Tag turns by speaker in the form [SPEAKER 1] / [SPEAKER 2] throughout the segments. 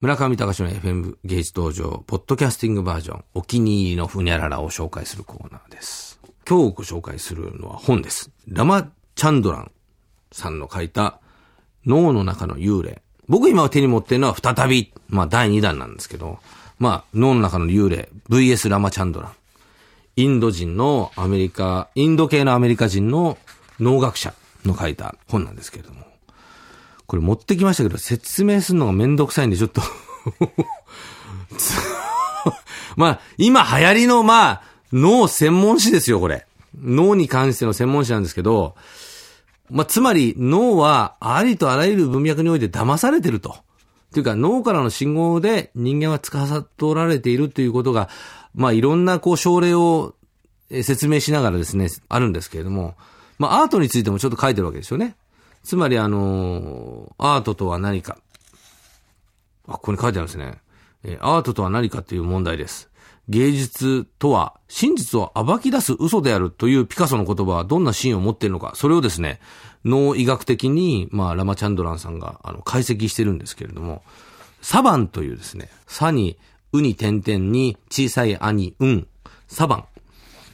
[SPEAKER 1] 村上隆の FM 芸術道場、ポッドキャスティングバージョン、お気に入りのふにゃららを紹介するコーナーです。今日ご紹介するのは本です。ラマ・チャンドランさんの書いた脳の中の幽霊。僕今手に持ってるのは再び、まあ第2弾なんですけど、まあ脳の中の幽霊、VS ラマ・チャンドラン。インド人のアメリカ、インド系のアメリカ人の脳学者の書いた本なんですけれども。これ持ってきましたけど、説明するのがめんどくさいんで、ちょっと まあ、今流行りの、まあ、脳専門誌ですよ、これ。脳に関しての専門誌なんですけど、まあ、つまり脳はありとあらゆる文脈において騙されてると。というか脳からの信号で人間は司られているということが、まあ、いろんなこう症例を説明しながらですね、あるんですけれども、まあ、アートについてもちょっと書いてるわけですよね。つまりあのアートとは何か。あ、ここに書いてあるんですね。えアートとは何かという問題です。芸術とは真実を暴き出す嘘であるというピカソの言葉はどんなシーンを持っているのか、それをですね、脳医学的に、まあ、ラマチャンドランさんが、あの、解析してるんですけれども、サバンというですね、サに、ウに点々に、小さいアに、うん、サバン。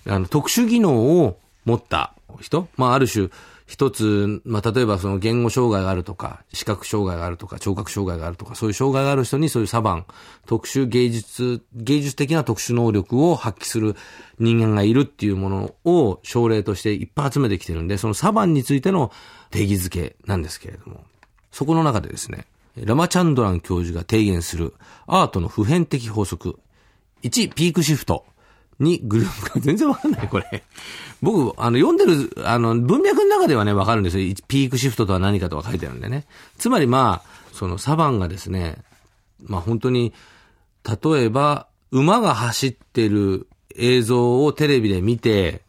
[SPEAKER 1] あの、特殊技能を持った人まあ、ある種、一つ、まあ、例えばその言語障害があるとか、視覚障害があるとか、聴覚障害があるとか、そういう障害がある人にそういうサバン、特殊芸術、芸術的な特殊能力を発揮する人間がいるっていうものを症例としていっぱい集めてきてるんで、そのサバンについての定義づけなんですけれども、そこの中でですね、ラマチャンドラン教授が提言するアートの普遍的法則。1、ピークシフト。2、グループが 全然わかんない、これ。僕、あの、読んでる、あの、文脈の中ではね、わかるんですよ。ピークシフトとは何かとか書いてあるんでね。つまりまあ、そのサバンがですね、まあ本当に、例えば、馬が走ってる映像をテレビで見て、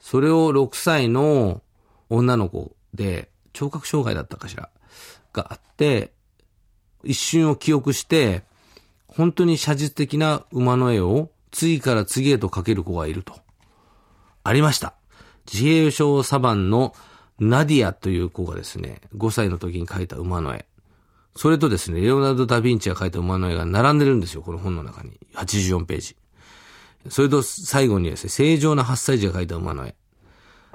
[SPEAKER 1] それを6歳の女の子で、聴覚障害だったかしら、があって、一瞬を記憶して、本当に写実的な馬の絵を次から次へと描ける子がいると。ありました。自閉症サバンのナディアという子がですね、5歳の時に描いた馬の絵。それとですね、レオナルド・ダ・ヴィンチが描いた馬の絵が並んでるんですよ、この本の中に。84ページ。それと最後にですね、正常な8歳児が描いた馬の絵。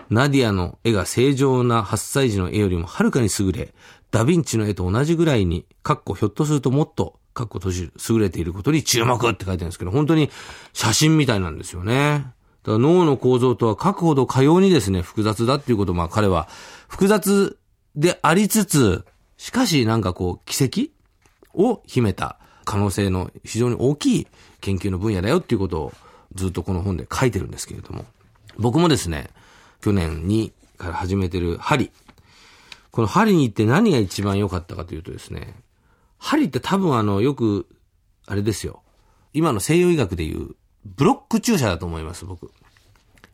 [SPEAKER 1] ナディアの絵が正常な8歳児の絵よりもはるかに優れ、ダ・ヴィンチの絵と同じぐらいに、かっこひょっとするともっと、かっこ閉じる、優れていることに注目って書いてあるんですけど、本当に写真みたいなんですよね。だから脳の構造とは書くほどかようにですね、複雑だっていうことを、まあ彼は、複雑でありつつ、しかしなんかこう、奇跡を秘めた可能性の非常に大きい研究の分野だよっていうことをずっとこの本で書いてるんですけれども、僕もですね、去年にから始めてる針。この針に行って何が一番良かったかというとですね、針って多分あの、よく、あれですよ。今の西洋医学でいう、ブロック注射だと思います、僕。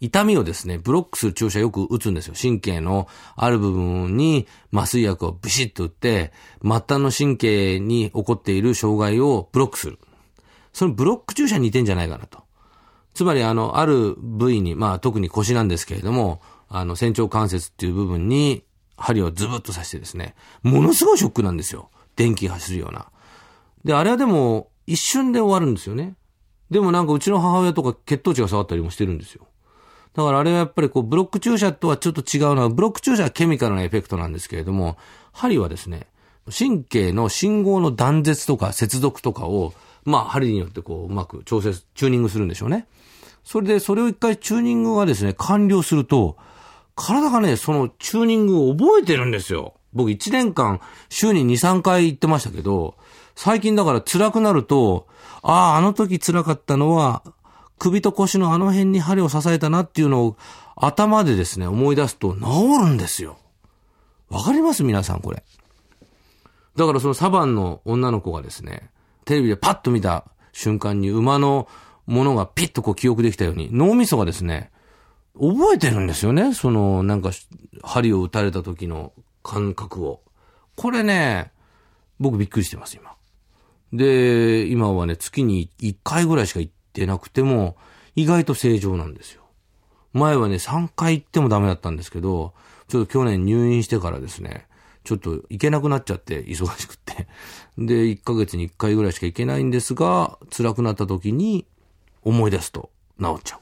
[SPEAKER 1] 痛みをですね、ブロックする注射よく打つんですよ。神経のある部分に麻酔薬をブシッと打って、末端の神経に起こっている障害をブロックする。そのブロック注射に似てんじゃないかなと。つまりあの、ある部位に、まあ特に腰なんですけれども、あの、仙腸関節っていう部分に針をズブッと刺してですね、ものすごいショックなんですよ。電気が走るような。で、あれはでも、一瞬で終わるんですよね。でもなんかうちの母親とか血糖値が下がったりもしてるんですよ。だからあれはやっぱりこう、ブロック注射とはちょっと違うのは、ブロック注射はケミカルなエフェクトなんですけれども、針はですね、神経の信号の断絶とか接続とかを、まあ、針によってこう、うまく調整、チューニングするんでしょうね。それで、それを一回チューニングがですね、完了すると、体がね、そのチューニングを覚えてるんですよ。僕一年間、週に2、3回行ってましたけど、最近だから辛くなると、ああ、あの時辛かったのは、首と腰のあの辺に針を支えたなっていうのを頭でですね、思い出すと治るんですよ。わかります？皆さんこれ。だからそのサバンの女の子がですね、テレビでパッと見た瞬間に馬のものがピッとこう記憶できたように、脳みそがですね、覚えてるんですよね。その、なんか、針を打たれた時の感覚を。これね、僕びっくりしてます、今。で、今はね、月に1回ぐらいしか行ってなくても、意外と正常なんですよ。前はね、3回行ってもダメだったんですけど、ちょっと去年入院してからですね、ちょっと行けなくなっちゃって、忙しくって。で、1ヶ月に1回ぐらいしか行けないんですが、辛くなった時に思い出すと治っちゃう。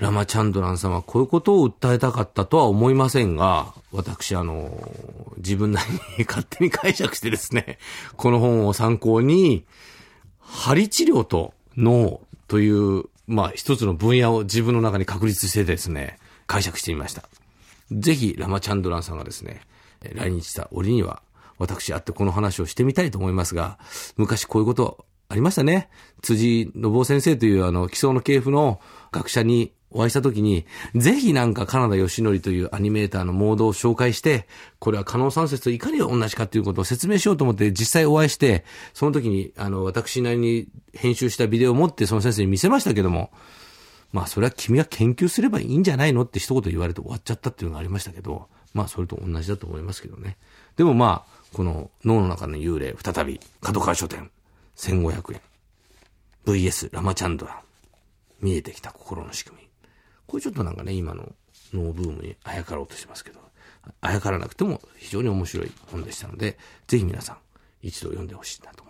[SPEAKER 1] ラマチャンドランさんはこういうことを訴えたかったとは思いませんが、私、あの、自分なりに勝手に解釈してですね、この本を参考に、針治療と脳という、まあ一つの分野を自分の中に確立してですね、解釈してみました。ぜひ、ラマチャンドランさんがですね、来日した折には、私会ってこの話をしてみたいと思いますが、昔こういうことありましたね。辻信夫先生というあの、基礎の系譜の学者にお会いしたときに、ぜひなんかカナダ義則というアニメーターのモードを紹介して、これは可能三節といかに同じかということを説明しようと思って実際お会いして、その時にあの、私なりに編集したビデオを持ってその先生に見せましたけども、まあそれは君が研究すればいいんじゃないのって一言言われて終わっちゃったっていうのがありましたけど、まあそれと同じだと思いますけどね。でもまあ、この脳の中の幽霊、再び、角川書店、1500円。VS ラマチャンドラ。見えてきた心の仕組み。これちょっとなんかね、今のノーブームにあやかろうとしてますけど、あやからなくても非常に面白い本でしたので、ぜひ皆さん一度読んでほしいなと思います。